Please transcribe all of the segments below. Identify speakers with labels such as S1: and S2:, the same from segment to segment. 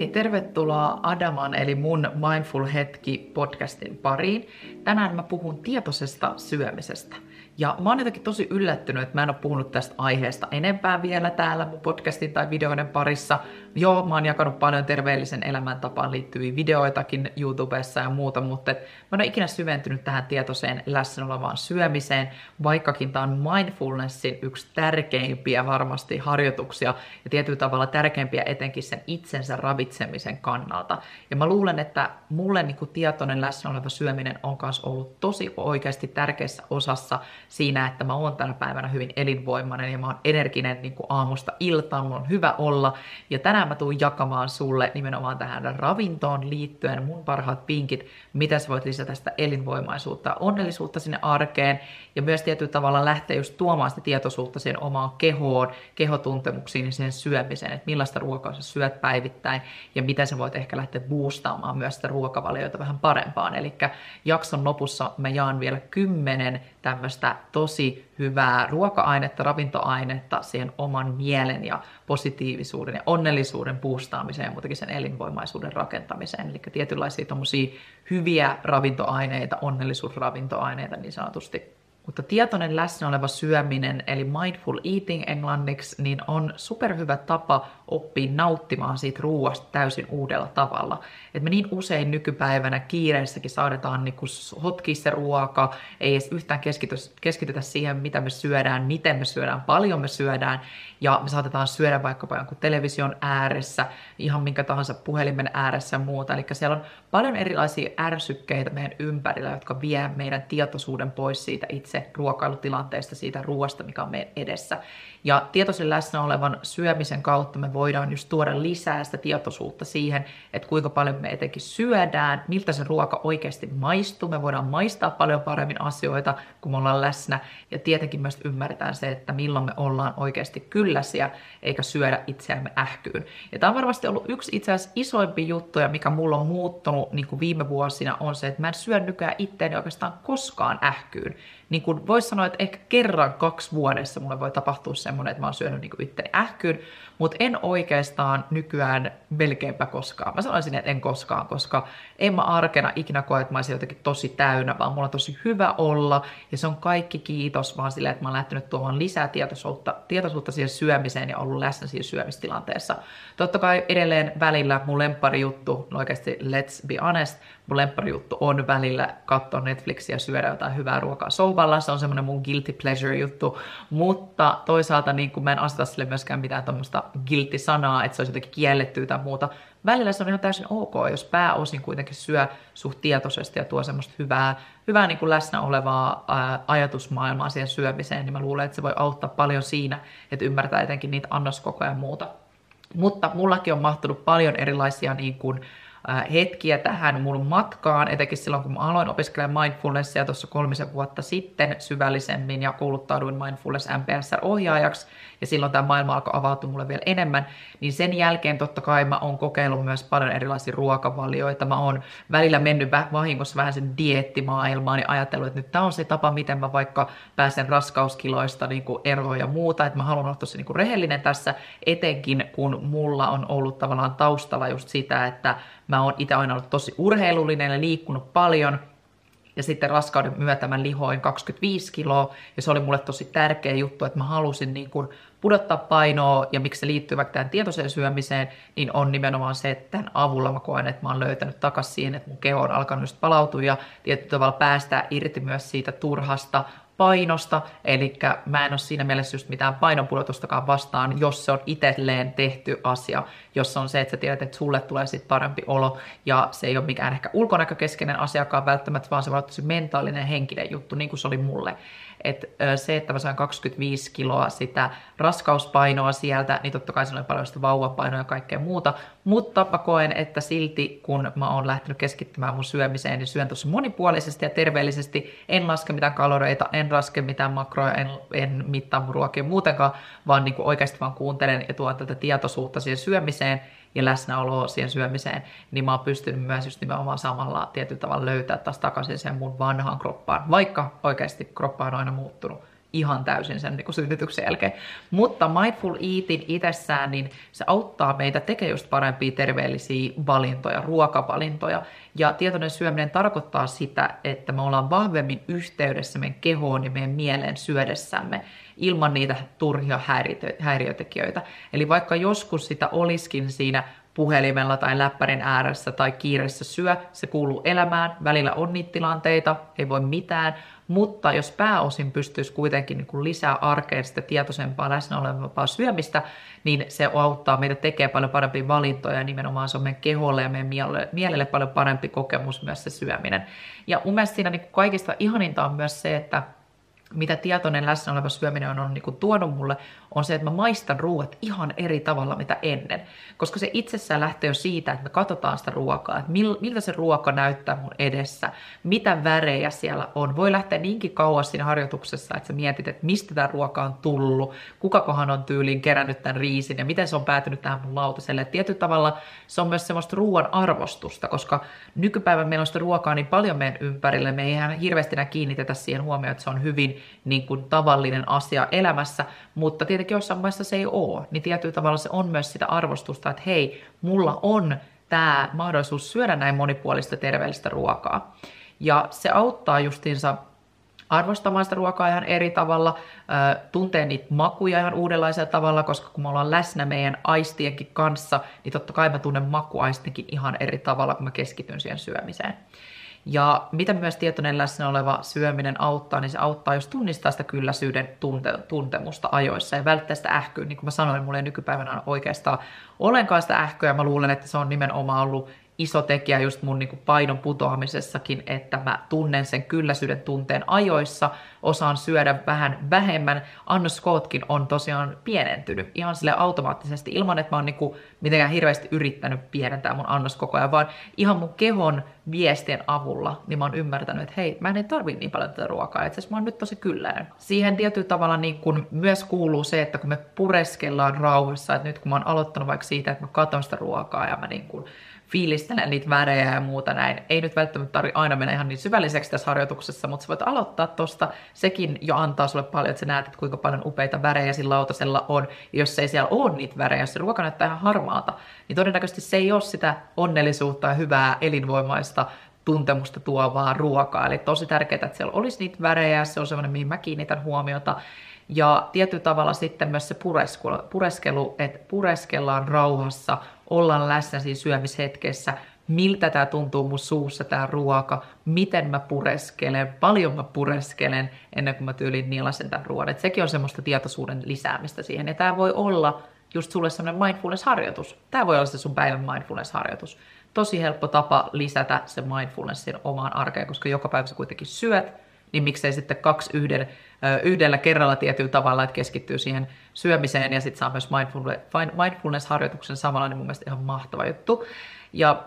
S1: Hei, tervetuloa Adaman eli mun Mindful Hetki podcastin pariin. Tänään mä puhun tietoisesta syömisestä. Ja mä oon jotenkin tosi yllättynyt, että mä en ole puhunut tästä aiheesta enempää vielä täällä mun podcastin tai videoiden parissa. Joo, mä oon jakanut paljon terveellisen elämäntapaan liittyviä videoitakin YouTubessa ja muuta, mutta mä en ole ikinä syventynyt tähän tietoiseen läsnä olevaan syömiseen, vaikkakin tämä on mindfulnessin yksi tärkeimpiä varmasti harjoituksia ja tietyllä tavalla tärkeimpiä etenkin sen itsensä ravitsemisen kannalta. Ja mä luulen, että mulle niin kuin tietoinen läsnä oleva syöminen on myös ollut tosi oikeasti tärkeässä osassa siinä, että mä oon tänä päivänä hyvin elinvoimainen ja mä oon energinen niin kuin aamusta iltaan, mulla on hyvä olla. Ja tänään mä tuun jakamaan sulle nimenomaan tähän ravintoon liittyen mun parhaat pinkit, mitä sä voit lisätä sitä elinvoimaisuutta ja onnellisuutta sinne arkeen. Ja myös tietyllä tavalla lähteä just tuomaan sitä tietoisuutta siihen omaan kehoon, kehotuntemuksiin ja siihen syömiseen, että millaista ruokaa sä syöt päivittäin ja miten sä voit ehkä lähteä boostaamaan myös sitä ruokavalioita vähän parempaan. Eli jakson lopussa mä jaan vielä kymmenen tämmöistä tosi hyvää ruoka-ainetta, ravintoainetta siihen oman mielen ja positiivisuuden ja onnellisuuden boostaamiseen ja muutenkin sen elinvoimaisuuden rakentamiseen. Eli tietynlaisia hyviä ravintoaineita, onnellisuusravintoaineita niin sanotusti mutta tietoinen läsnä oleva syöminen, eli mindful eating englanniksi, niin on superhyvä tapa oppia nauttimaan siitä ruoasta täysin uudella tavalla. Et me niin usein nykypäivänä kiireessäkin saadaan niin hotkia se ruoka, ei edes yhtään keskitytä, siihen, mitä me syödään, miten me syödään, paljon me syödään, ja me saatetaan syödä vaikkapa jonkun television ääressä, ihan minkä tahansa puhelimen ääressä ja muuta. Eli siellä on paljon erilaisia ärsykkeitä meidän ympärillä, jotka vie meidän tietoisuuden pois siitä itse ruokailutilanteesta, siitä ruoasta, mikä on meidän edessä. Ja tietoisen läsnä olevan syömisen kautta me voidaan just tuoda lisää sitä tietoisuutta siihen, että kuinka paljon me etenkin syödään, miltä se ruoka oikeasti maistuu. Me voidaan maistaa paljon paremmin asioita, kun me ollaan läsnä. Ja tietenkin myös ymmärretään se, että milloin me ollaan oikeasti kylläisiä, eikä syödä itseämme ähkyyn. Ja tämä on varmasti ollut yksi itse asiassa isoimpi juttuja, mikä mulla on muuttunut niin kuin viime vuosina, on se, että mä en syö nykyään itteeni oikeastaan koskaan ähkyyn niin kuin voisi sanoa, että ehkä kerran kaksi vuodessa mulle voi tapahtua semmoinen, että mä oon syönyt niin itteni ähkyyn, mutta en oikeastaan nykyään melkeinpä koskaan. Mä sanoisin, että en koskaan, koska en mä arkena ikinä koe, että mä olisin jotenkin tosi täynnä, vaan mulla on tosi hyvä olla, ja se on kaikki kiitos vaan sille, että mä oon lähtenyt tuomaan lisää tietoisuutta, tietoisuutta siihen syömiseen ja ollut läsnä siinä syömistilanteessa. Totta kai edelleen välillä mun lemppari juttu, no oikeasti let's be honest, mun lemppari juttu on välillä katsoa Netflixiä syödä jotain hyvää ruokaa souvalla, se on semmoinen mun guilty pleasure juttu, mutta toisaalta niin kuin mä en aseta sille myöskään mitään tuommoista guilty-sanaa, että se olisi jotenkin kielletty tai muuta. Välillä se on ihan täysin ok, jos pääosin kuitenkin syö suht tietoisesti ja tuo semmoista hyvää, hyvää niin kuin läsnä olevaa ajatusmaailmaa siihen syömiseen, niin mä luulen, että se voi auttaa paljon siinä, että ymmärtää etenkin niitä annoskokoja ja muuta. Mutta mullakin on mahtunut paljon erilaisia niin kuin, hetkiä tähän mun matkaan, etenkin silloin kun mä aloin opiskelemaan mindfulnessia tuossa kolmisen vuotta sitten syvällisemmin ja kouluttauduin mindfulness MPSR-ohjaajaksi, ja silloin tämä maailma alkoi avautua mulle vielä enemmän, niin sen jälkeen totta kai mä oon kokeillut myös paljon erilaisia ruokavalioita. Mä oon välillä mennyt vahingossa vähän sen diettimaailmaan ja ajatellut, että nyt tämä on se tapa, miten mä vaikka pääsen raskauskiloista niin kuin eroon ja muuta, että mä haluan olla tosi niin kuin rehellinen tässä, etenkin kun mulla on ollut tavallaan taustalla just sitä, että mä oon itse aina ollut tosi urheilullinen ja liikkunut paljon, ja sitten raskauden myötä mä lihoin 25 kiloa, ja se oli mulle tosi tärkeä juttu, että mä halusin niin kuin pudottaa painoa, ja miksi se liittyy vaikka tähän tietoiseen syömiseen, niin on nimenomaan se, että tämän avulla mä koen, että mä oon löytänyt takaisin siihen, että mun keho on alkanut just palautua, ja tietyllä tavalla päästää irti myös siitä turhasta painosta, eli mä en ole siinä mielessä just mitään painonpudotustakaan vastaan, jos se on itselleen tehty asia, jos on se, että sä tiedät, että sulle tulee sitten parempi olo, ja se ei ole mikään ehkä ulkonäkökeskeinen asiakaan välttämättä, vaan se olla tosi mentaalinen henkinen juttu, niin kuin se oli mulle että se, että mä sain 25 kiloa sitä raskauspainoa sieltä, niin totta kai se oli paljon sitä vauvapainoa ja kaikkea muuta, mutta mä koen, että silti kun mä oon lähtenyt keskittymään mun syömiseen, niin syön tosi monipuolisesti ja terveellisesti, en laske mitään kaloreita, en laske mitään makroja, en, en mittaa mun ruokia muutenkaan, vaan niin kuin oikeasti vaan kuuntelen ja tuon tätä tietoisuutta siihen syömiseen, ja läsnäoloa siihen syömiseen, niin mä oon pystynyt myös just nimenomaan samalla tietyllä tavalla löytää taas takaisin sen mun vanhaan kroppaan, vaikka oikeasti kroppa on aina muuttunut ihan täysin sen niin synnytyksen jälkeen. Mutta mindful eating itsessään, niin se auttaa meitä tekemään just parempia terveellisiä valintoja, ruokavalintoja. Ja tietoinen syöminen tarkoittaa sitä, että me ollaan vahvemmin yhteydessä meidän kehoon ja meidän mieleen syödessämme ilman niitä turhia häiriötekijöitä. Eli vaikka joskus sitä olisikin siinä puhelimella tai läppärin ääressä tai kiireessä syö, se kuuluu elämään, välillä on niitä tilanteita, ei voi mitään, mutta jos pääosin pystyisi kuitenkin niin lisää arkeen sitä tietoisempaa läsnä olevaa syömistä, niin se auttaa meitä tekemään paljon parempia valintoja ja nimenomaan se on meidän keholle ja meidän mielelle, mielelle paljon parempi kokemus myös se syöminen. Ja mun mielestä siinä niin kaikista ihaninta on myös se, että mitä tietoinen läsnä oleva syöminen on, on niin kuin tuonut mulle, on se, että mä maistan ruoat ihan eri tavalla mitä ennen. Koska se itsessään lähtee jo siitä, että me katsotaan sitä ruokaa, että mil, miltä se ruoka näyttää mun edessä, mitä värejä siellä on. Voi lähteä niinkin kauas siinä harjoituksessa, että sä mietit, että mistä tämä ruoka on tullut, kukakohan on tyyliin kerännyt tämän riisin ja miten se on päätynyt tähän mun lautaselle. Et tietyllä tavalla se on myös semmoista ruoan arvostusta, koska nykypäivän meillä on sitä ruokaa niin paljon meidän ympärille, me ei ihan hirveästi kiinnitetä siihen huomioon, että se on hyvin niin kuin tavallinen asia elämässä, mutta tietenkin jossain vaiheessa se ei ole, niin tietyllä tavalla se on myös sitä arvostusta, että hei, mulla on tämä mahdollisuus syödä näin monipuolista terveellistä ruokaa. Ja se auttaa justiinsa arvostamaan sitä ruokaa ihan eri tavalla, tuntee niitä makuja ihan uudenlaisella tavalla, koska kun me ollaan läsnä meidän aistienkin kanssa, niin totta kai mä tunnen makuaistikin ihan eri tavalla, kun mä keskityn siihen syömiseen. Ja mitä myös tietoinen läsnä oleva syöminen auttaa, niin se auttaa, jos tunnistaa sitä kylläisyyden tunte- tuntemusta ajoissa ja välttää sitä ähkyä. Niin kuin mä sanoin, mulla ei nykypäivänä oikeastaan ollenkaan sitä ähköä. Mä luulen, että se on nimenomaan ollut iso tekijä just mun niin kuin painon putoamisessakin, että mä tunnen sen kylläisyyden tunteen ajoissa, osaan syödä vähän vähemmän. Annoskootkin on tosiaan pienentynyt ihan sille automaattisesti ilman, että mä oon niin kuin mitenkään hirveästi yrittänyt pienentää mun annoskokoja, vaan ihan mun kehon viestien avulla, niin mä oon ymmärtänyt, että hei, mä en tarvi niin paljon tätä ruokaa, itse asiassa mä oon nyt tosi kylläinen. Siihen tietyllä tavalla niin kun myös kuuluu se, että kun me pureskellaan rauhassa, että nyt kun mä oon aloittanut vaikka siitä, että mä katon sitä ruokaa ja mä niin kun fiilistelen niitä värejä ja muuta näin. Ei nyt välttämättä tarvitse aina mennä ihan niin syvälliseksi tässä harjoituksessa, mutta sä voit aloittaa tosta. Sekin jo antaa sulle paljon, että sä näet, että kuinka paljon upeita värejä sillä lautasella on. Ja jos ei siellä ole niitä värejä, jos se ruoka näyttää ihan harmaata, niin todennäköisesti se ei ole sitä onnellisuutta ja hyvää elinvoimaista tuntemusta tuovaa ruokaa. Eli tosi tärkeää, että siellä olisi niitä värejä, se on semmoinen, mihin mä kiinnitän huomiota. Ja tietyllä tavalla sitten myös se pureskelu että pureskellaan rauhassa, ollaan läsnä siinä syömishetkessä, miltä tämä tuntuu mun suussa tämä ruoka, miten mä pureskelen, paljon mä pureskelen ennen kuin mä tyylin nielasen tämän ruoan. Et sekin on semmoista tietoisuuden lisäämistä siihen. Ja tämä voi olla just sulle semmoinen mindfulness-harjoitus. Tämä voi olla se sun päivän mindfulness-harjoitus. Tosi helppo tapa lisätä se mindfulnessin omaan arkeen, koska joka päivä sä kuitenkin syöt, niin miksei sitten kaksi yhden, yhdellä kerralla tietyllä tavalla, että keskittyy siihen syömiseen ja sitten saa myös mindfulness-harjoituksen samalla, niin mun mielestä ihan mahtava juttu. Ja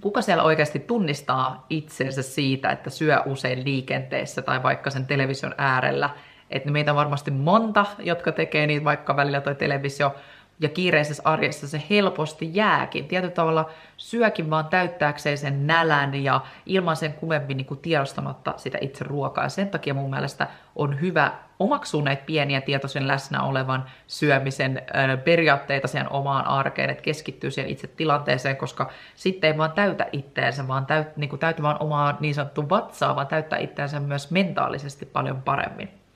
S1: kuka siellä oikeasti tunnistaa itsensä siitä, että syö usein liikenteessä tai vaikka sen television äärellä, että meitä on varmasti monta, jotka tekee niitä vaikka välillä toi televisio, ja kiireisessä arjessa se helposti jääkin. Tietyllä tavalla syökin vaan täyttääkseen sen nälän ja ilman sen kumemmin niin kuin tiedostamatta sitä itse ruokaa. Ja sen takia mun mielestä on hyvä omaksua näitä pieniä tietoisen läsnä olevan syömisen periaatteita siihen omaan arkeen, että keskittyy siihen itse tilanteeseen, koska sitten ei vaan täytä itteensä, vaan täyt, niin täytyy vaan omaa niin sanottu vatsaa, vaan täyttää itteensä myös mentaalisesti paljon paremmin.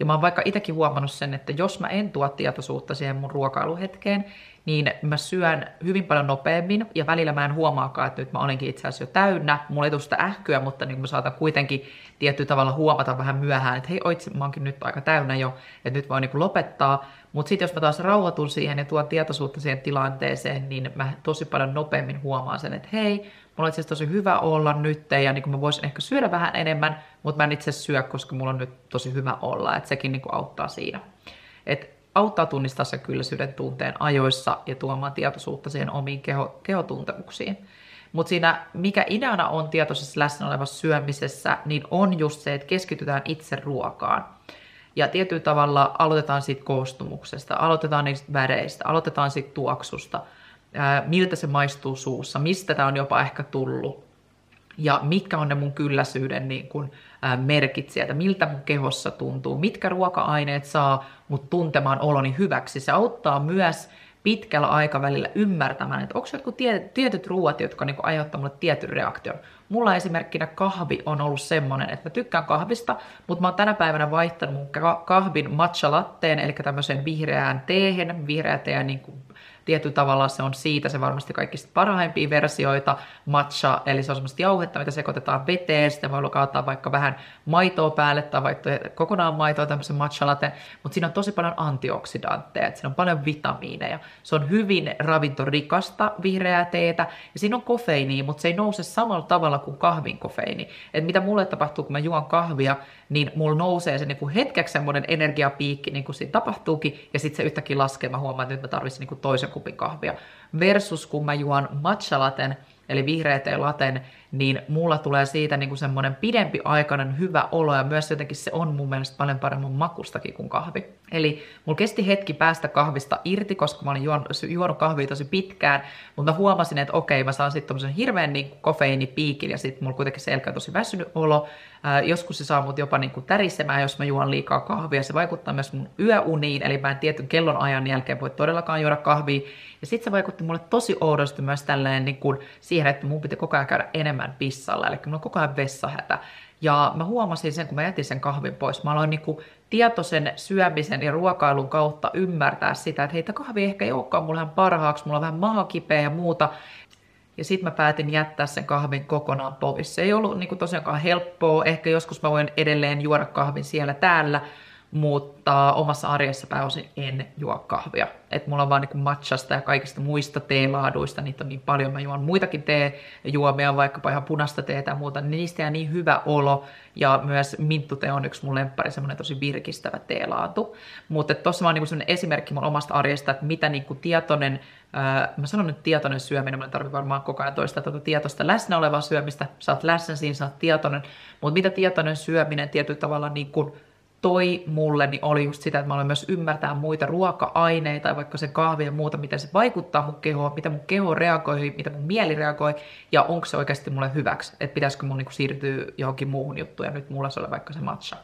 S1: Ja mä oon vaikka itsekin huomannut sen, että jos mä en tuo tietoisuutta siihen mun ruokailuhetkeen, niin mä syön hyvin paljon nopeammin ja välillä mä en huomaakaan, että nyt mä olenkin itse asiassa jo täynnä. Mulla ei tule sitä ähkyä, mutta niin mä saatan kuitenkin tietyllä tavalla huomata vähän myöhään, että hei oitsi, mä oonkin nyt aika täynnä jo, että nyt voi niin lopettaa. Mutta sitten jos mä taas rauhoitun siihen ja tuon tietoisuutta siihen tilanteeseen, niin mä tosi paljon nopeammin huomaan sen, että hei, mulla on itse tosi hyvä olla nyt ja niin mä voisin ehkä syödä vähän enemmän, mutta mä en itse syö, koska mulla on nyt tosi hyvä olla, että sekin niin auttaa siinä. Et auttaa tunnistaa sen kylläisyyden tunteen ajoissa ja tuomaan tietoisuutta siihen omiin keho, kehotuntemuksiin. Mutta siinä, mikä ideana on tietoisessa läsnä olevassa syömisessä, niin on just se, että keskitytään itse ruokaan. Ja tietyllä tavalla aloitetaan siitä koostumuksesta, aloitetaan niistä väreistä, aloitetaan siitä tuoksusta, miltä se maistuu suussa, mistä tämä on jopa ehkä tullut. ja mitkä on ne mun kylläisyyden niin kun, ää, merkit sieltä, miltä mun kehossa tuntuu, mitkä ruoka-aineet saa mut tuntemaan oloni hyväksi. Se auttaa myös pitkällä aikavälillä ymmärtämään, että onko jotkut tietyt ruoat, jotka niin aiheuttaa mulle tietyn reaktion. Mulla esimerkkinä kahvi on ollut semmonen, että mä tykkään kahvista, mutta mä oon tänä päivänä vaihtanut mun kahvin matcha latteen, eli tämmöiseen vihreään teehen, vihreä tee niin kuin tietyllä tavalla se on siitä se varmasti kaikista parhaimpia versioita, matcha, eli se on semmoista jauhetta, mitä sekoitetaan veteen, sitten voi kaataa vaikka vähän maitoa päälle tai vaikka kokonaan maitoa tämmöisen matcha latte, mutta siinä on tosi paljon antioksidantteja, siinä on paljon vitamiineja, se on hyvin ravintorikasta vihreää teetä ja siinä on kofeiiniä, mutta se ei nouse samalla tavalla kuin kahvin kofeiini. Et mitä mulle tapahtuu, kun mä juon kahvia, niin mulla nousee se niin kuin hetkeksi semmoinen energiapiikki, niin kuin siinä tapahtuukin, ja sitten se yhtäkkiä laskee, mä huomaan, että nyt mä tarvitsin niin kuin toisen kupin kahvia. Versus kun mä juon matcha laten, eli vihreä laten, niin mulla tulee siitä niin kuin semmoinen pidempi aikainen hyvä olo ja myös jotenkin se on mun mielestä paljon paremmin makustakin kuin kahvi. Eli mulla kesti hetki päästä kahvista irti, koska mä olin juonut, juonut kahvia tosi pitkään, mutta huomasin, että okei, mä saan sitten tommosen hirveän niin kofeiinipiikin ja sitten mulla kuitenkin selkeä tosi väsynyt olo. Ää, joskus se saa mut jopa niin kuin tärisemään, jos mä juon liikaa kahvia. Se vaikuttaa myös mun yöuniin, eli mä en tietyn kellon ajan jälkeen voi todellakaan juoda kahvia. Ja sitten se vaikutti mulle tosi oudosti myös tälleen niin kuin siihen, että mun piti koko ajan käydä enemmän pissalla, eli mulla on koko ajan vessahätä. Ja mä huomasin sen, kun mä jätin sen kahvin pois, mä aloin niinku tietoisen syömisen ja ruokailun kautta ymmärtää sitä, että heitä kahvi ehkä ei olekaan mulle ihan parhaaksi, mulla on vähän mahakipeä ja muuta. Ja sitten mä päätin jättää sen kahvin kokonaan pois. Se ei ollut niinku tosiaankaan helppoa, ehkä joskus mä voin edelleen juoda kahvin siellä täällä, mutta omassa arjessa pääosin en juo kahvia. Et mulla on vaan niin matchasta ja kaikista muista teelaaduista, niitä on niin paljon. Mä juon muitakin teejuomia, vaikkapa ihan punaista teetä ja muuta, niin niistä jää niin hyvä olo. Ja myös minttute on yksi mun lemppari, semmoinen tosi virkistävä teelaatu. Mutta tuossa vaan niin esimerkki mun omasta arjesta, että mitä niin tietoinen mä sanon nyt tietoinen syöminen, mä tarvitsen varmaan koko ajan toista tuota tietoista läsnä olevaa syömistä, sä oot läsnä siinä, sä oot tietoinen, mutta mitä tietoinen syöminen tietyllä tavalla niin kuin toi mulle, niin oli just sitä, että mä aloin myös ymmärtää muita ruoka-aineita, vaikka se kahvi ja muuta, miten se vaikuttaa mun kehoon, mitä mun keho reagoi, mitä mun mieli reagoi, ja onko se oikeasti mulle hyväksi, että pitäisikö mun niinku siirtyä johonkin muuhun juttuun, ja nyt mulla se oli vaikka se matcha.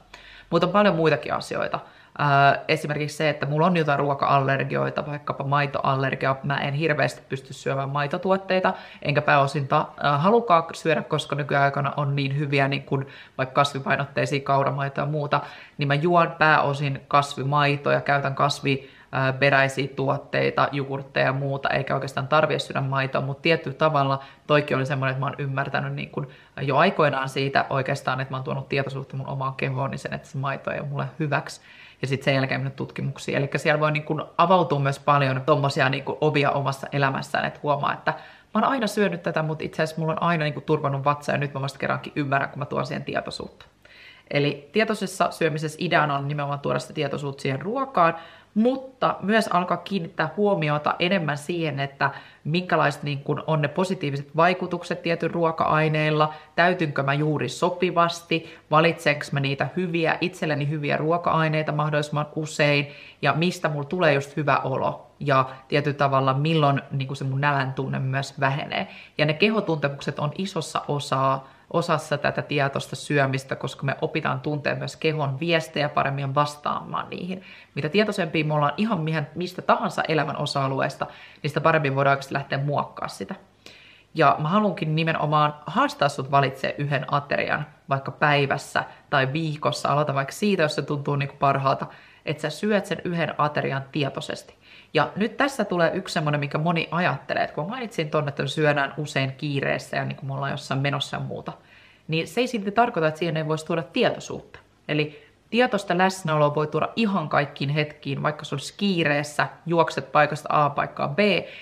S1: Mutta on paljon muitakin asioita. Äh, esimerkiksi se, että mulla on jotain ruoka-allergioita, vaikkapa maitoallergia. Mä en hirveästi pysty syömään maitotuotteita, enkä pääosin ta- äh, halukaa syödä, koska nykyaikana on niin hyviä niin kuin vaikka kasvipainotteisia kauramaitoja ja muuta, niin mä juon pääosin kasvimaitoja, käytän kasvi äh, peräisiä tuotteita, jogurtteja ja muuta, eikä oikeastaan tarvitse syödä maitoa, mutta tietyllä tavalla toikin oli semmoinen, että mä oon ymmärtänyt niin kuin jo aikoinaan siitä oikeastaan, että mä oon tuonut tietoisuutta mun omaan kehoon, niin sen, että se maito ei ole mulle hyväksi ja sitten sen jälkeen mennä tutkimuksiin. Eli siellä voi niin kun avautua myös paljon tuommoisia niin ovia omassa elämässään, että huomaa, että mä oon aina syönyt tätä, mutta itse asiassa mulla on aina niin turvannut vatsa ja nyt mä vasta kerrankin ymmärrän, kun mä tuon siihen tietoisuutta. Eli tietoisessa syömisessä ideana on nimenomaan tuoda sitä tietoisuutta siihen ruokaan, mutta myös alkaa kiinnittää huomiota enemmän siihen, että minkälaiset niin kun on ne positiiviset vaikutukset tietyn ruoka-aineilla, täytynkö mä juuri sopivasti, valitsenko mä niitä hyviä, itselleni hyviä ruoka-aineita mahdollisimman usein, ja mistä mulla tulee just hyvä olo, ja tietyllä tavalla milloin niin se mun nälän tunne myös vähenee. Ja ne kehotuntemukset on isossa osaa osassa tätä tietoista syömistä, koska me opitaan tuntea myös kehon viestejä paremmin vastaamaan niihin. Mitä tietoisempia me ollaan ihan mistä tahansa elämän osa-alueesta, niin sitä paremmin voidaan lähteä muokkaa sitä. Ja mä haluankin nimenomaan haastaa sut valitse yhden aterian, vaikka päivässä tai viikossa. Aloita vaikka siitä, jos se tuntuu niin parhaalta, että sä syöt sen yhden aterian tietoisesti. Ja nyt tässä tulee yksi semmoinen, mikä moni ajattelee, että kun mainitsin tonne, että syödään usein kiireessä ja niin kuin me ollaan jossain menossa ja muuta, niin se ei silti tarkoita, että siihen ei voisi tuoda tietoisuutta. Eli tietoista läsnäoloa voi tuoda ihan kaikkiin hetkiin, vaikka se olisi kiireessä, juokset paikasta A paikkaan B,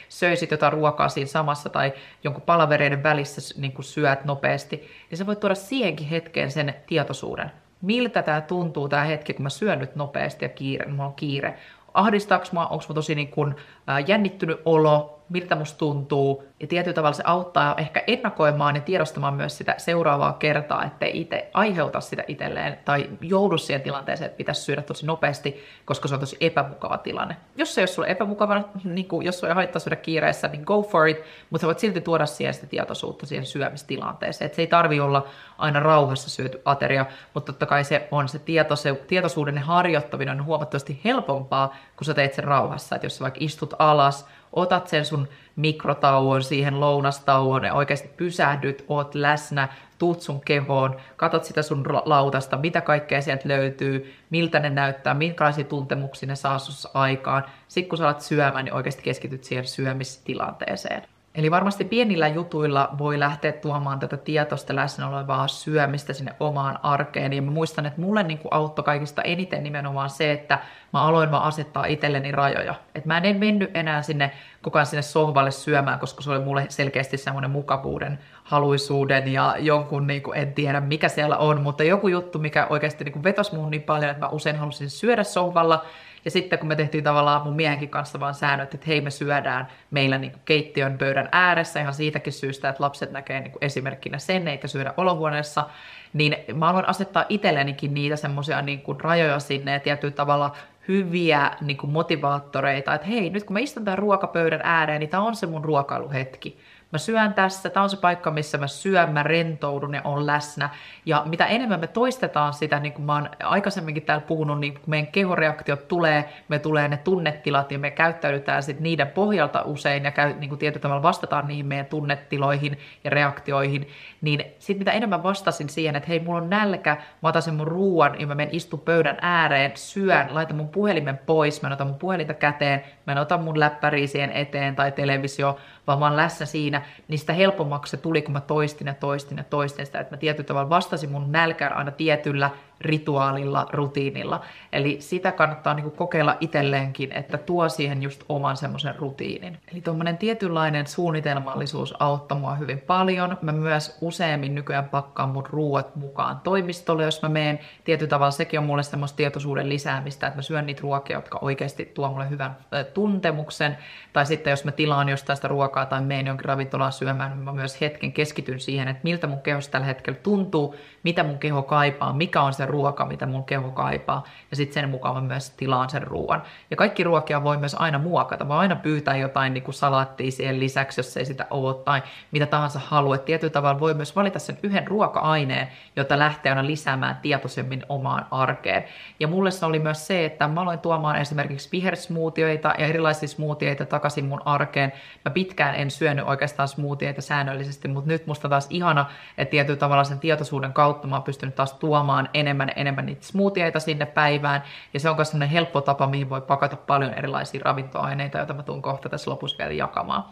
S1: söisit jotain ruokaa siinä samassa tai jonkun palavereiden välissä niin kuin syöt nopeasti, niin se voi tuoda siihenkin hetkeen sen tietoisuuden. Miltä tämä tuntuu tämä hetki, kun mä syön nyt nopeasti ja kiire, mulla on kiire ahdistaako mä, onko mä tosi niin kun, ää, jännittynyt olo, miltä musta tuntuu. Ja tietyllä tavalla se auttaa ehkä ennakoimaan ja tiedostamaan myös sitä seuraavaa kertaa, ettei itse aiheuta sitä itselleen tai joudu siihen tilanteeseen, että pitäisi syödä tosi nopeasti, koska se on tosi epämukava tilanne. Jos se ei ole sulle epämukava, niin kuin, jos sulla haittaa syödä kiireessä, niin go for it, mutta sä voit silti tuoda siihen sitä tietoisuutta siihen syömistilanteeseen. Et se ei tarvi olla aina rauhassa syöty ateria, mutta totta kai se on se, tieto, se tietoisuuden harjoittaminen on huomattavasti helpompaa, kun sä teet sen rauhassa. Et jos sä vaikka istut alas, otat sen sun mikrotauon siihen lounastauon ja oikeasti pysähdyt, oot läsnä, tuut sun kehoon, katot sitä sun lautasta, mitä kaikkea sieltä löytyy, miltä ne näyttää, minkälaisia tuntemuksia ne saa aikaan. Sitten kun sä alat syömään, niin oikeasti keskityt siihen syömistilanteeseen. Eli varmasti pienillä jutuilla voi lähteä tuomaan tätä tietoista läsnä olevaa syömistä sinne omaan arkeen. Ja mä muistan, että mulle niin auttoi kaikista eniten nimenomaan se, että mä aloin vaan asettaa itselleni rajoja. Että mä en mennyt enää sinne koko ajan sinne sohvalle syömään, koska se oli mulle selkeästi semmoinen mukavuuden, haluisuuden ja jonkun, niin kuin, en tiedä mikä siellä on, mutta joku juttu, mikä oikeasti niin vetosi muuhun niin paljon, että mä usein halusin syödä sohvalla ja sitten kun me tehtiin tavallaan mun miehenkin kanssa vaan säännöt, että hei me syödään meillä niin kuin keittiön pöydän ääressä ihan siitäkin syystä, että lapset näkee niin kuin esimerkkinä sen, eikä syödä olohuoneessa, niin mä aloin asettaa itsellenikin niitä semmoisia niin kuin rajoja sinne ja tietyllä tavalla hyviä niin kuin motivaattoreita, että hei, nyt kun mä istun tämän ruokapöydän ääreen, niin tämä on se mun ruokailuhetki mä syön tässä, tämä on se paikka, missä mä syön, mä rentoudun ja on läsnä. Ja mitä enemmän me toistetaan sitä, niin kuin mä oon aikaisemminkin täällä puhunut, niin kun meidän kehoreaktiot tulee, me tulee ne tunnetilat ja me käyttäydytään sitten niiden pohjalta usein ja käy, niin kuin tietyllä tavalla vastataan niihin meidän tunnetiloihin ja reaktioihin, niin sitten mitä enemmän vastasin siihen, että hei, mulla on nälkä, mä otan sen mun ruuan ja mä menen istu pöydän ääreen, syön, laitan mun puhelimen pois, mä otan mun puhelinta käteen, mä en ota mun läppäriä siihen eteen tai televisio, vaan mä oon läsnä siinä, niin sitä helpommaksi se tuli, kun mä toistin ja toistin ja toistin sitä, että mä tietyllä tavalla vastasin mun nälkään aina tietyllä rituaalilla, rutiinilla. Eli sitä kannattaa niin kuin kokeilla itselleenkin, että tuo siihen just oman semmoisen rutiinin. Eli tuommoinen tietynlainen suunnitelmallisuus auttaa mua hyvin paljon. Mä myös useammin nykyään pakkaan mun ruuat mukaan toimistolle, jos mä meen. Tietyllä tavalla sekin on mulle semmoista tietoisuuden lisäämistä, että mä syön niitä ruokia, jotka oikeasti tuo mulle hyvän tuntemuksen. Tai sitten jos mä tilaan jostain sitä ruokaa tai meen jonkin ravintolaan syömään, niin mä myös hetken keskityn siihen, että miltä mun kehossa tällä hetkellä tuntuu, mitä mun keho kaipaa, mikä on se ruoka, mitä mun keho kaipaa, ja sitten sen mukaan mä myös tilaan sen ruoan. Ja kaikki ruokia voi myös aina muokata, voi aina pyytää jotain niin kuin salattia siihen lisäksi, jos ei sitä ole, tai mitä tahansa haluat. Tietyllä tavalla voi myös valita sen yhden ruoka-aineen, jota lähtee aina lisäämään tietoisemmin omaan arkeen. Ja mulle se oli myös se, että mä aloin tuomaan esimerkiksi vihersmoothieita ja erilaisia smoothieita takaisin mun arkeen. Mä pitkään en syönyt oikeastaan smoothieita säännöllisesti, mutta nyt musta taas ihana, että tietyllä tavalla sen tietoisuuden kautta mä oon pystynyt taas tuomaan enemmän enemmän enemmän niitä smoothieita sinne päivään, ja se on myös sellainen helppo tapa, mihin voi pakata paljon erilaisia ravintoaineita, joita mä tuun kohta tässä lopussa vielä jakamaan.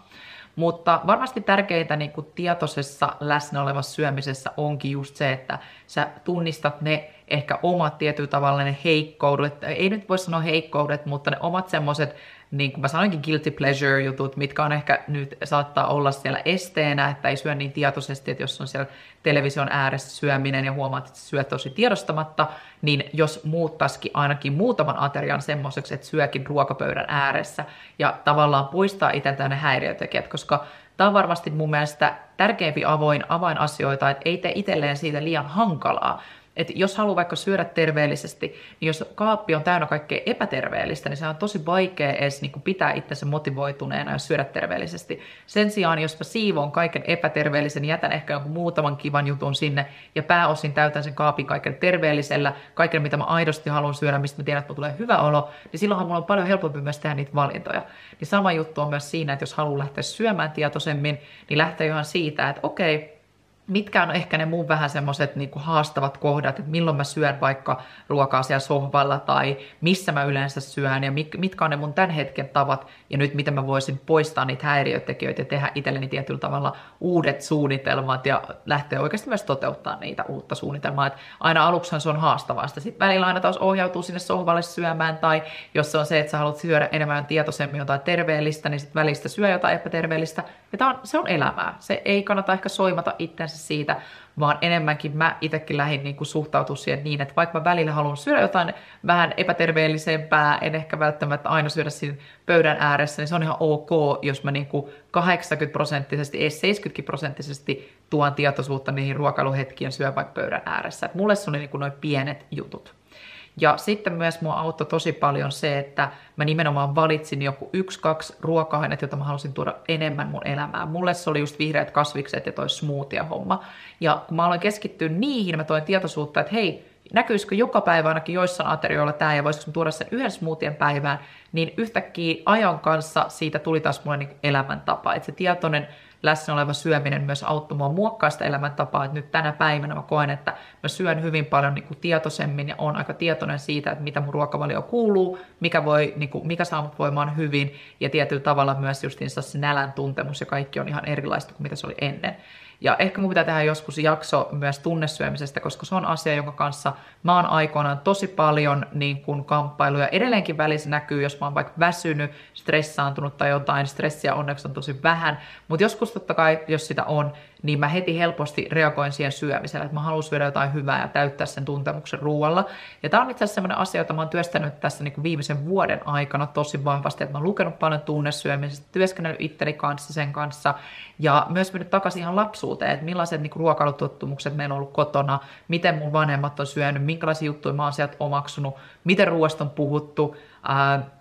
S1: Mutta varmasti tärkeintä niin kuin tietoisessa läsnä olevassa syömisessä onkin just se, että sä tunnistat ne ehkä omat tietyllä tavalla ne heikkoudet, ei nyt voi sanoa heikkoudet, mutta ne omat semmoiset niin kuin mä sanoinkin, guilty pleasure-jutut, mitkä on ehkä nyt saattaa olla siellä esteenä, että ei syö niin tietoisesti, että jos on siellä television ääressä syöminen ja huomaat, että syöt tosi tiedostamatta, niin jos muuttaisikin ainakin muutaman aterian semmoiseksi, että syökin ruokapöydän ääressä ja tavallaan poistaa itseltään ne häiriötekijät, koska tämä on varmasti mun mielestä tärkeimpi avoin avainasioita, että ei tee itselleen siitä liian hankalaa, että jos haluaa vaikka syödä terveellisesti, niin jos kaappi on täynnä kaikkea epäterveellistä, niin se on tosi vaikea edes niin kuin pitää itsensä motivoituneena ja syödä terveellisesti. Sen sijaan, jos mä siivoon kaiken epäterveellisen, jätän ehkä jonkun muutaman kivan jutun sinne ja pääosin täytän sen kaapin kaiken terveellisellä, kaiken mitä mä aidosti haluan syödä, mistä mä tiedän, että tulee hyvä olo, niin silloinhan mulla on paljon helpompi myös tehdä niitä valintoja. Niin sama juttu on myös siinä, että jos haluaa lähteä syömään tietoisemmin, niin lähtee ihan siitä, että okei, mitkä on ehkä ne mun vähän semmoiset niin haastavat kohdat, että milloin mä syön vaikka ruokaa siellä sohvalla tai missä mä yleensä syön ja mitkä on ne mun tämän hetken tavat ja nyt miten mä voisin poistaa niitä häiriötekijöitä ja tehdä itselleni tietyllä tavalla uudet suunnitelmat ja lähteä oikeasti myös toteuttaa niitä uutta suunnitelmaa. Et aina aluksihan se on haastavaa, sitten välillä aina taas ohjautuu sinne sohvalle syömään tai jos se on se, että sä haluat syödä enemmän tietoisemmin jotain terveellistä, niin sitten välistä syö jotain epäterveellistä ja on, se on elämää. Se ei kannata ehkä soimata itsensä siitä, vaan enemmänkin mä itsekin lähdin niin suhtautua siihen niin, että vaikka mä välillä haluan syödä jotain vähän epäterveellisempää, en ehkä välttämättä aina syödä siinä pöydän ääressä, niin se on ihan ok, jos mä niin 80 prosenttisesti, ei 70 prosenttisesti tuon tietoisuutta niihin ruokailuhetkiin syö vaikka pöydän ääressä. Et mulle se oli niin noin pienet jutut. Ja sitten myös mua auttoi tosi paljon se, että mä nimenomaan valitsin joku yksi, kaksi ruoka-aineet, jota mä halusin tuoda enemmän mun elämään. Mulle se oli just vihreät kasvikset ja toi smoothie-homma. Ja kun mä aloin keskittyä niihin, mä toin tietoisuutta, että hei, näkyisikö joka päivä ainakin joissain aterioilla tämä ja voisiko tuoda sen yhden smoothien päivään, niin yhtäkkiä ajan kanssa siitä tuli taas mulle niin elämäntapa. Että se tietoinen läsnä oleva syöminen myös auttoi mua muokkaa sitä elämäntapaa, että nyt tänä päivänä mä koen, että mä syön hyvin paljon niin kuin tietoisemmin ja on aika tietoinen siitä, että mitä mun ruokavalio kuuluu, mikä, voi, niin kuin, mikä saa mut voimaan hyvin ja tietyllä tavalla myös justiinsa se nälän tuntemus ja kaikki on ihan erilaista kuin mitä se oli ennen. Ja ehkä mun pitää tehdä joskus jakso myös tunnesyömisestä, koska se on asia, jonka kanssa mä oon aikoinaan tosi paljon niin kuin kamppailuja. Edelleenkin välissä näkyy, jos mä oon vaikka väsynyt, stressaantunut tai jotain. Stressiä onneksi on tosi vähän, mutta joskus totta kai, jos sitä on, niin mä heti helposti reagoin siihen syömiselle, että mä haluan syödä jotain hyvää ja täyttää sen tuntemuksen ruoalla. Ja tämä on itse asiassa sellainen asia, jota mä oon työstänyt tässä niin kuin viimeisen vuoden aikana tosi vahvasti, että mä oon lukenut paljon tunnesyömisestä, työskennellyt itteni kanssa sen kanssa ja myös mennyt takaisin ihan lapsuuteen, että millaiset niin kuin ruokailutottumukset meillä on ollut kotona, miten mun vanhemmat on syönyt, minkälaisia juttuja mä oon sieltä omaksunut, miten ruoasta on puhuttu, ää,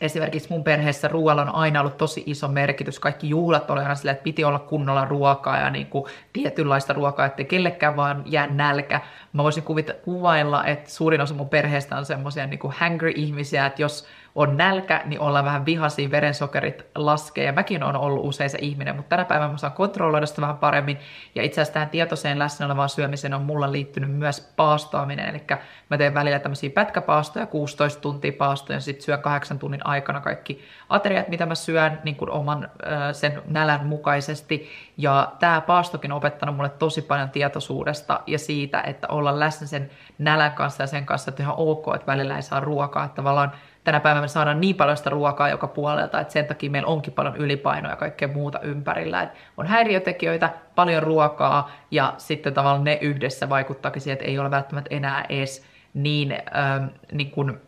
S1: esimerkiksi mun perheessä ruoalla on aina ollut tosi iso merkitys. Kaikki juhlat oli aina sillä, että piti olla kunnolla ruokaa ja niin kuin tietynlaista ruokaa, ettei kellekään vaan jää nälkä. Mä voisin kuvita, kuvailla, että suurin osa mun perheestä on semmoisia niin hangry-ihmisiä, että jos on nälkä, niin ollaan vähän vihaisia, verensokerit laskee, ja mäkin on ollut usein se ihminen, mutta tänä päivänä mä saan kontrolloida sitä vähän paremmin, ja itse asiassa tähän tietoiseen läsnä olevaan syömiseen on mulla liittynyt myös paastoaminen, eli mä teen välillä tämmöisiä pätkäpaastoja, 16 tuntia paastoja, ja sitten syön kahdeksan tunnin aikana kaikki ateriat, mitä mä syön niin kuin oman sen nälän mukaisesti, ja tämä paastokin on opettanut mulle tosi paljon tietoisuudesta ja siitä, että olla läsnä sen nälän kanssa ja sen kanssa, että ihan ok, että välillä ei saa ruokaa, että tavallaan tänä päivänä me saadaan niin paljon sitä ruokaa joka puolelta, että sen takia meillä onkin paljon ylipainoa ja kaikkea muuta ympärillä. Että on häiriötekijöitä, paljon ruokaa ja sitten tavallaan ne yhdessä vaikuttaakin siihen, että ei ole välttämättä enää edes niin, ähm, niin kuin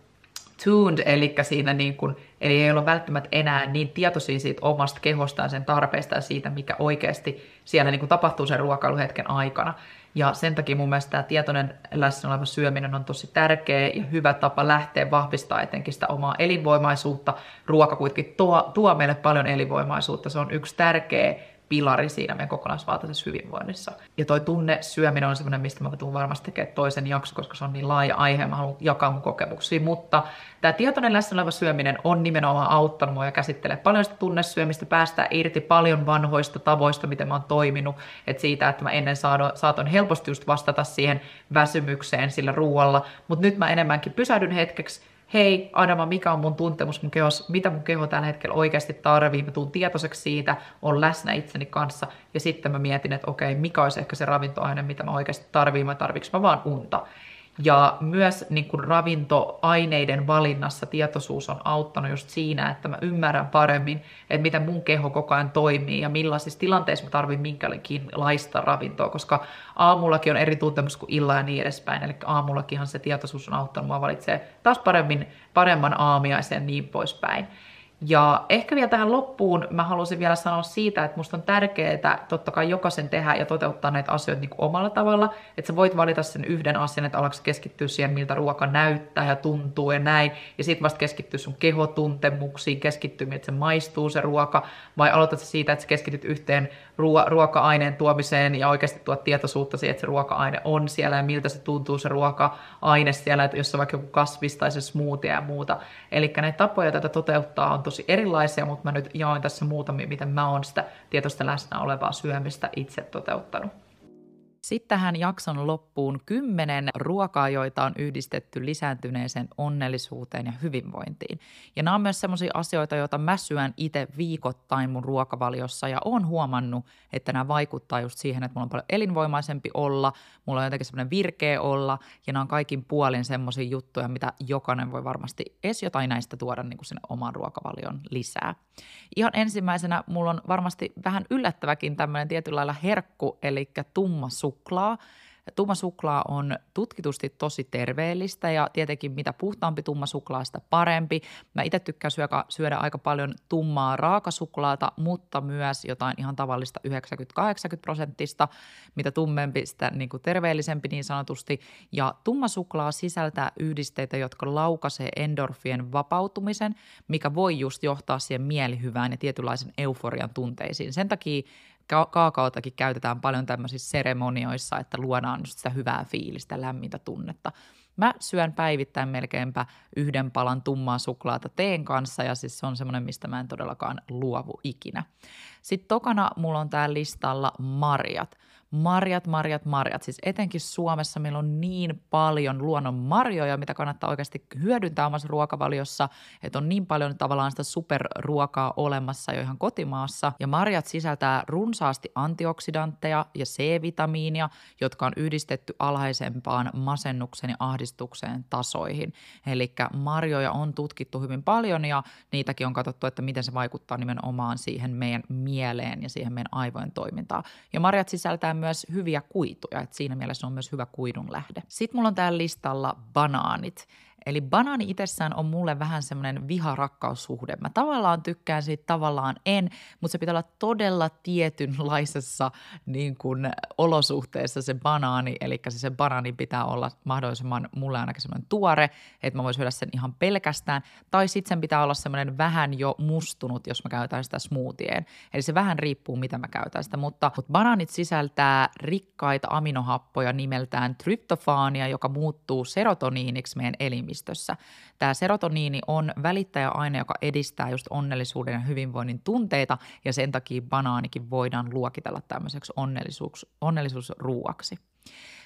S1: tuned, eli siinä niin kuin, eli ei ole välttämättä enää niin tietoisia siitä omasta kehostaan, sen tarpeista ja siitä, mikä oikeasti siellä niin kuin tapahtuu sen ruokailuhetken aikana. Ja sen takia mun mielestä tämä tietoinen läsnä oleva syöminen on tosi tärkeä ja hyvä tapa lähteä vahvistaa etenkin sitä omaa elinvoimaisuutta. Ruoka kuitenkin tuo, tuo meille paljon elinvoimaisuutta. Se on yksi tärkeä pilari siinä meidän kokonaisvaltaisessa hyvinvoinnissa. Ja toi tunne syöminen on semmoinen, mistä mä tulen varmasti tekemään toisen jakson, koska se on niin laaja aihe, mä haluan jakaa mun kokemuksia, mutta tämä tietoinen läsnä oleva syöminen on nimenomaan auttanut mua ja käsittelee paljon sitä tunnesyömistä, päästää irti paljon vanhoista tavoista, miten mä oon toiminut, että siitä, että mä ennen saatoin helposti just vastata siihen väsymykseen sillä ruoalla, mutta nyt mä enemmänkin pysähdyn hetkeksi, hei Adama, mikä on mun tuntemus mun kehos, mitä mun keho tällä hetkellä oikeasti tarvii, mä tuun tietoiseksi siitä, on läsnä itseni kanssa. Ja sitten mä mietin, että okei, mikä olisi ehkä se ravintoaine, mitä mä oikeasti tarviin, mä tarviks mä vaan unta. Ja myös niin kuin ravintoaineiden valinnassa tietoisuus on auttanut just siinä, että mä ymmärrän paremmin, että miten mun keho koko ajan toimii ja millaisissa tilanteissa mä tarvin laista ravintoa, koska aamullakin on eri tuntemus kuin illa ja niin edespäin. Eli aamullakinhan se tietoisuus on auttanut mua valitsee taas paremmin, paremman aamiaisen ja niin poispäin. Ja ehkä vielä tähän loppuun mä haluaisin vielä sanoa siitä, että musta on tärkeää totta kai jokaisen tehdä ja toteuttaa näitä asioita niin kuin omalla tavalla. Että sä voit valita sen yhden asian, että alatko keskittyä siihen, miltä ruoka näyttää ja tuntuu ja näin. Ja sitten vasta keskittyä sun kehotuntemuksiin, keskittyä, että se maistuu se ruoka. Vai aloitat siitä, että sä keskityt yhteen ruo- ruoka-aineen tuomiseen ja oikeasti tuot tietoisuutta siihen, että se ruoka-aine on siellä ja miltä se tuntuu se ruoka-aine siellä, että jos on vaikka joku kasvis tai se smoothie ja muuta. Eli näitä tapoja tätä toteuttaa on tosi erilaisia, mutta mä nyt jaoin tässä muutamia, miten mä oon sitä tietoista läsnä olevaa syömistä itse toteuttanut. Sitten tähän jakson loppuun kymmenen ruokaa, joita on yhdistetty lisääntyneeseen onnellisuuteen ja hyvinvointiin. Ja nämä on myös sellaisia asioita, joita mä syön itse viikoittain mun ruokavaliossa ja on huomannut, että nämä vaikuttaa just siihen, että mulla on paljon elinvoimaisempi olla, mulla on jotenkin semmoinen virkeä olla ja nämä on kaikin puolin semmoisia juttuja, mitä jokainen voi varmasti edes jotain näistä tuoda niin kuin sinne oman ruokavalion lisää. Ihan ensimmäisenä mulla on varmasti vähän yllättäväkin tämmöinen tietyllä lailla herkku, eli tumma suklaa. Tumma suklaa on tutkitusti tosi terveellistä ja tietenkin mitä puhtaampi tumma suklaa, sitä parempi. Mä itse tykkään syödä, syödä aika paljon tummaa raakasuklaata, mutta myös jotain ihan tavallista 90-80 prosenttista, mitä tummempi, sitä niin kuin terveellisempi niin sanotusti. Ja tumma suklaa sisältää yhdisteitä, jotka laukaisee endorfien vapautumisen, mikä voi just johtaa siihen mielihyvään ja tietynlaisen euforian tunteisiin. Sen takia kaakaotakin käytetään paljon tämmöisissä seremonioissa, että luodaan just sitä hyvää fiilistä, lämmintä tunnetta. Mä syön päivittäin melkeinpä yhden palan tummaa suklaata teen kanssa ja siis se on semmoinen, mistä mä en todellakaan luovu ikinä. Sitten tokana mulla on täällä listalla marjat – marjat, marjat, marjat. Siis etenkin Suomessa meillä on niin paljon luonnon marjoja, mitä kannattaa oikeasti hyödyntää omassa ruokavaliossa, että on niin paljon tavallaan sitä superruokaa olemassa jo ihan kotimaassa. Ja marjat sisältää runsaasti antioksidantteja ja C-vitamiinia, jotka on yhdistetty alhaisempaan masennuksen ja ahdistuksen tasoihin. Eli marjoja on tutkittu hyvin paljon ja niitäkin on katsottu, että miten se vaikuttaa nimenomaan siihen meidän mieleen ja siihen meidän aivojen toimintaan. Ja marjat sisältää myös hyviä kuituja, että siinä mielessä on myös hyvä kuidun lähde. Sitten mulla on täällä listalla banaanit. Eli banaani itsessään on mulle vähän semmoinen viharakkaussuhde. Mä tavallaan tykkään siitä, tavallaan en, mutta se pitää olla todella tietynlaisessa niin kuin, olosuhteessa se banaani. Eli se, se banaani pitää olla mahdollisimman, mulle ainakin semmoinen tuore, että mä voin syödä sen ihan pelkästään. Tai sitten sen pitää olla semmoinen vähän jo mustunut, jos mä käytän sitä smoothieen. Eli se vähän riippuu, mitä mä käytän sitä. Mutta, mutta banaanit sisältää rikkaita aminohappoja nimeltään tryptofaania, joka muuttuu serotoniiniksi meidän elimistä elimistössä. Tämä serotoniini on välittäjäaine, joka edistää just onnellisuuden ja hyvinvoinnin tunteita ja sen takia banaanikin voidaan luokitella tämmöiseksi onnellisuus, onnellisuusruuaksi.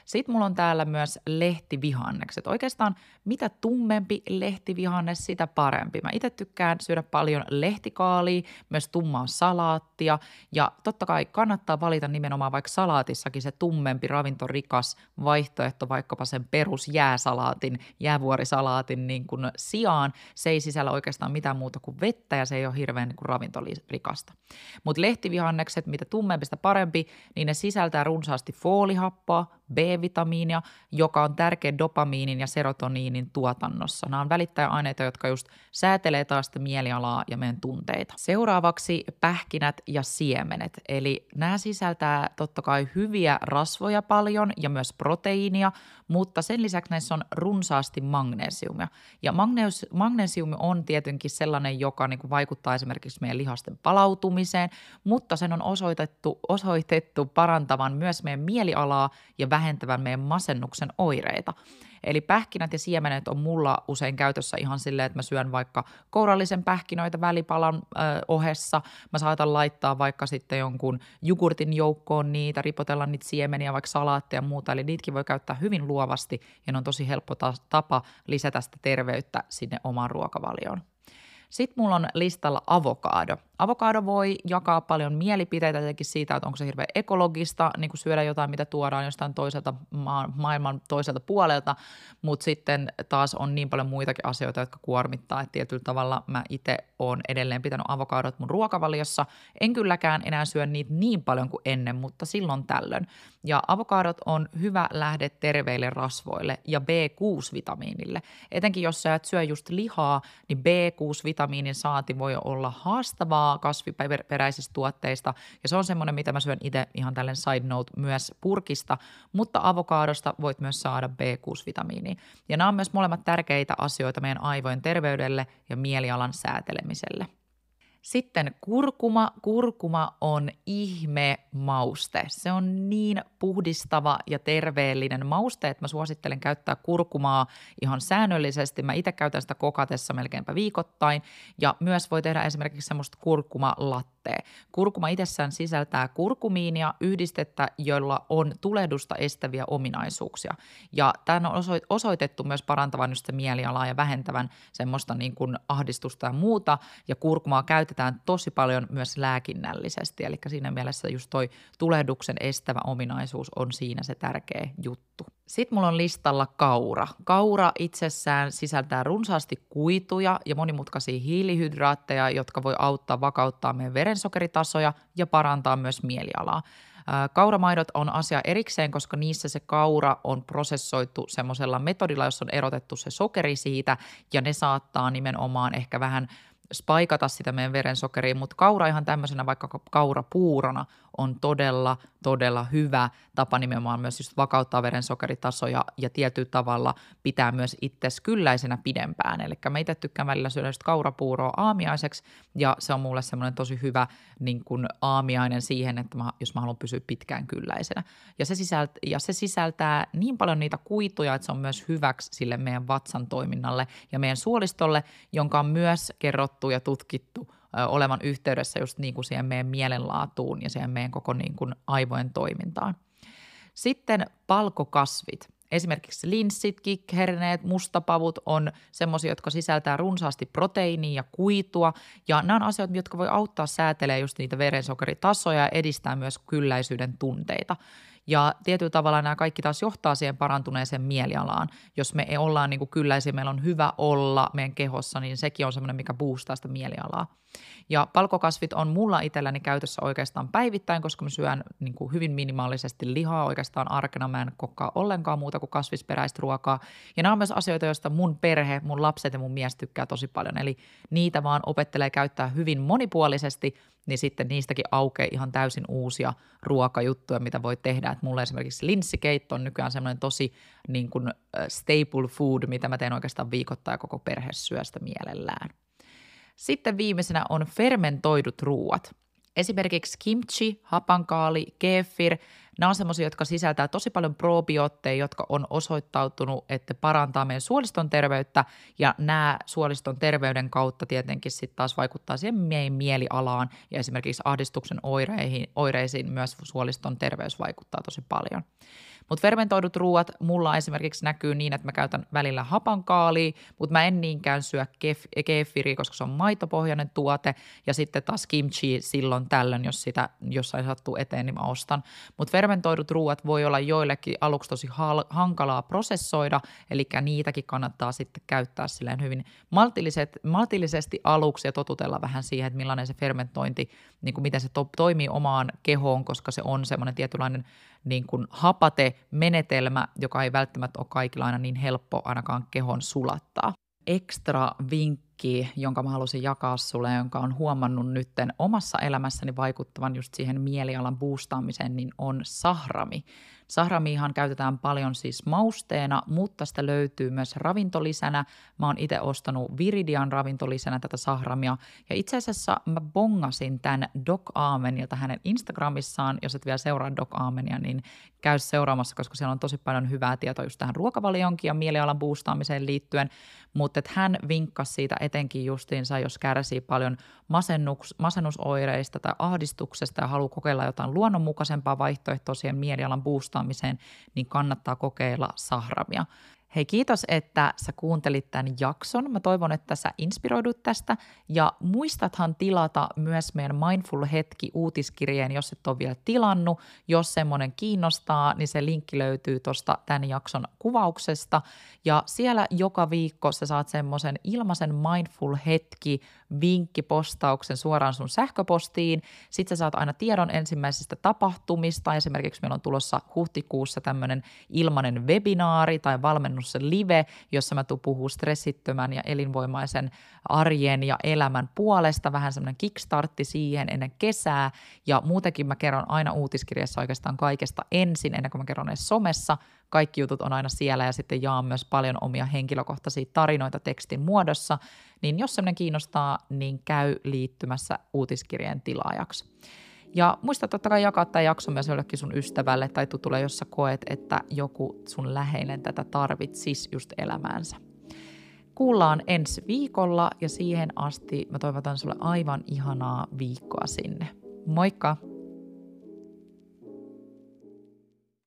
S1: Sitten mulla on täällä myös lehtivihannekset. Oikeastaan mitä tummempi lehtivihannes, sitä parempi. Mä itse tykkään syödä paljon lehtikaalia, myös tummaa salaattia ja totta kai kannattaa valita nimenomaan vaikka salaatissakin se tummempi ravintorikas vaihtoehto vaikkapa sen perusjääsalaatin, jäävuorisalaatin niin kuin sijaan. Se ei sisällä oikeastaan mitään muuta kuin vettä ja se ei ole hirveän niin kuin ravintorikasta. Mutta lehtivihannekset, mitä tummempi sitä parempi, niin ne sisältää runsaasti foolihappoa, B-vitamiinia, joka on tärkeä dopamiinin ja serotoniinin tuotannossa. Nämä on välittäjäaineita, jotka just säätelee taas sitä mielialaa ja meidän tunteita. Seuraavaksi pähkinät ja siemenet. Eli nämä sisältää totta kai hyviä rasvoja paljon ja myös proteiinia, mutta sen lisäksi näissä on runsaasti magnesiumia. Ja magneus, magnesiumi on tietenkin sellainen, joka niin vaikuttaa esimerkiksi meidän lihasten palautumiseen, mutta sen on osoitettu, osoitettu parantavan myös meidän mielialaa ja vähentävän meidän masennuksen oireita. Eli pähkinät ja siemenet on mulla usein käytössä ihan silleen, että mä syön vaikka kourallisen pähkinöitä välipalan ö, ohessa. Mä saatan laittaa vaikka sitten jonkun jogurtin joukkoon niitä, ripotella niitä siemeniä, vaikka salaatteja ja muuta. Eli niitäkin voi käyttää hyvin luovasti ja ne on tosi helppo ta- tapa lisätä sitä terveyttä sinne omaan ruokavalioon. Sitten mulla on listalla avokaado. Avokaado voi jakaa paljon mielipiteitä tietenkin siitä, että onko se hirveän ekologista niin kuin syödä jotain, mitä tuodaan jostain toiselta ma- maailman toiselta puolelta, mutta sitten taas on niin paljon muitakin asioita, jotka kuormittaa, että tietyllä tavalla mä itse oon edelleen pitänyt avokadot mun ruokavaliossa. En kylläkään enää syö niitä niin paljon kuin ennen, mutta silloin tällöin. Ja avokadot on hyvä lähde terveille rasvoille ja B6-vitamiinille. Etenkin jos sä et syö just lihaa, niin B6-vitamiinin saati voi olla haastavaa kasviperäisistä tuotteista. Ja se on semmoinen, mitä mä syön itse ihan tällainen side note myös purkista, mutta avokaadosta voit myös saada B6-vitamiinia. Ja nämä on myös molemmat tärkeitä asioita meidän aivojen terveydelle ja mielialan säätelemiselle. Sitten kurkuma. Kurkuma on ihme mauste. Se on niin puhdistava ja terveellinen mauste, että mä suosittelen käyttää kurkumaa ihan säännöllisesti. Mä itse käytän sitä kokatessa melkeinpä viikoittain ja myös voi tehdä esimerkiksi semmoista kurkumalattea. Kurkuma itsessään sisältää kurkumiinia, yhdistettä, jolla on tulehdusta estäviä ominaisuuksia. Ja tämä on osoitettu myös parantavan just mielialaa ja vähentävän semmoista niin kuin ahdistusta ja muuta. Ja kurkumaa käytetään tosi paljon myös lääkinnällisesti, eli siinä mielessä just toi tulehduksen estävä ominaisuus on siinä se tärkeä juttu. Sitten mulla on listalla kaura. Kaura itsessään sisältää runsaasti kuituja ja monimutkaisia hiilihydraatteja, jotka voi auttaa vakauttaa meidän verensokeritasoja ja parantaa myös mielialaa. Kauramaidot on asia erikseen, koska niissä se kaura on prosessoitu semmoisella metodilla, jossa on erotettu se sokeri siitä ja ne saattaa nimenomaan ehkä vähän spaikata sitä meidän verensokeria, mutta kaura ihan tämmöisenä vaikka kaurapuurona on todella, todella hyvä tapa nimenomaan myös just vakauttaa verensokeritasoja ja tietyllä tavalla pitää myös itse kylläisenä pidempään. Eli mä itse tykkään välillä syödä just kaurapuuroa aamiaiseksi ja se on mulle semmoinen tosi hyvä niin kuin aamiainen siihen, että mä, jos mä haluan pysyä pitkään kylläisenä. Ja se, sisältää, ja se sisältää niin paljon niitä kuituja, että se on myös hyväksi sille meidän vatsan toiminnalle ja meidän suolistolle, jonka on myös kerrottu ja tutkittu – olevan yhteydessä just niin kuin siihen meidän mielenlaatuun ja siihen meidän koko niin kuin aivojen toimintaan. Sitten palkokasvit. Esimerkiksi linssit, kikherneet, mustapavut on semmoisia, jotka sisältää runsaasti proteiinia ja kuitua. Ja nämä on asioita, jotka voi auttaa säätelemään just niitä verensokeritasoja ja edistää myös kylläisyyden tunteita. Ja tietyllä tavalla nämä kaikki taas johtaa siihen parantuneeseen mielialaan. Jos me ollaan niin kuin kylläisiä, meillä on hyvä olla meidän kehossa, niin sekin on semmoinen, mikä boostaa sitä mielialaa. Ja palkokasvit on mulla itselläni käytössä oikeastaan päivittäin, koska mä syön niin kuin hyvin minimaalisesti lihaa oikeastaan arkena. Mä en kokkaa ollenkaan muuta kuin kasvisperäistä ruokaa. Ja nämä on myös asioita, joista mun perhe, mun lapset ja mun mies tykkää tosi paljon. Eli niitä vaan opettelee käyttää hyvin monipuolisesti, niin sitten niistäkin aukeaa ihan täysin uusia ruokajuttuja, mitä voi tehdä. Että mulla esimerkiksi linssikeitto on nykyään semmoinen tosi niin kuin staple food, mitä mä teen oikeastaan viikoittain koko perhe syö sitä mielellään. Sitten viimeisenä on fermentoidut ruuat. Esimerkiksi kimchi, hapankaali, kefir, nämä on sellaisia, jotka sisältää tosi paljon probiootteja, jotka on osoittautunut, että parantaa meidän suoliston terveyttä ja nämä suoliston terveyden kautta tietenkin sitten taas vaikuttaa siihen meidän mielialaan ja esimerkiksi ahdistuksen oireihin, oireisiin myös suoliston terveys vaikuttaa tosi paljon. Mutta fermentoidut ruuat mulla esimerkiksi näkyy niin, että mä käytän välillä hapankaalia, mutta mä en niinkään syö kef- kefiriä, koska se on maitopohjainen tuote. Ja sitten taas kimchi silloin tällöin, jos sitä jossain sattuu eteen, niin mä ostan. Mutta fermentoidut ruuat voi olla joillekin aluksi tosi hal- hankalaa prosessoida, eli niitäkin kannattaa sitten käyttää silleen hyvin maltilliset, maltillisesti aluksi ja totutella vähän siihen, että millainen se fermentointi, niin kuin miten se to- toimii omaan kehoon, koska se on semmoinen tietynlainen niin kuin hapate-menetelmä, joka ei välttämättä ole kaikilla aina niin helppo ainakaan kehon sulattaa. Ekstra vinkki, jonka mä halusin jakaa sulle, jonka on huomannut nytten omassa elämässäni vaikuttavan just siihen mielialan boostaamiseen, niin on sahrami. Sahramiihan käytetään paljon siis mausteena, mutta sitä löytyy myös ravintolisänä. Mä oon itse ostanut Viridian ravintolisänä tätä sahramia. Ja itse asiassa mä bongasin tämän Doc Amenilta hänen Instagramissaan. Jos et vielä seuraa Doc Amenia, niin käy seuraamassa, koska siellä on tosi paljon hyvää tietoa just tähän ruokavalionkin ja mielialan boostaamiseen liittyen. Mutta hän vinkkasi siitä etenkin justiinsa, jos kärsii paljon masennuks, masennusoireista tai ahdistuksesta ja haluaa kokeilla jotain luonnonmukaisempaa vaihtoehtoa siihen mielialan boostaamiseen, niin kannattaa kokeilla sahramia. Hei kiitos, että sä kuuntelit tämän jakson. Mä toivon, että sä inspiroidut tästä ja muistathan tilata myös meidän Mindful Hetki uutiskirjeen, jos et ole vielä tilannut. Jos semmoinen kiinnostaa, niin se linkki löytyy tuosta tämän jakson kuvauksesta ja siellä joka viikko sä saat semmoisen ilmaisen Mindful Hetki vinkkipostauksen suoraan sun sähköpostiin. Sitten sä saat aina tiedon ensimmäisistä tapahtumista. Esimerkiksi meillä on tulossa huhtikuussa tämmöinen ilmainen webinaari tai valmennus se live, jossa mä tuun puhuu stressittömän ja elinvoimaisen arjen ja elämän puolesta, vähän semmoinen kickstartti siihen ennen kesää, ja muutenkin mä kerron aina uutiskirjassa oikeastaan kaikesta ensin, ennen kuin mä kerron edes somessa, kaikki jutut on aina siellä ja sitten jaan myös paljon omia henkilökohtaisia tarinoita tekstin muodossa, niin jos semmoinen kiinnostaa, niin käy liittymässä uutiskirjeen tilaajaksi. Ja muista totta kai jakaa tämä jakso myös jollekin sun ystävälle tai tutulle, jos sä koet, että joku sun läheinen tätä tarvitsisi just elämäänsä. Kuullaan ensi viikolla ja siihen asti mä toivotan sulle aivan ihanaa viikkoa sinne. Moikka!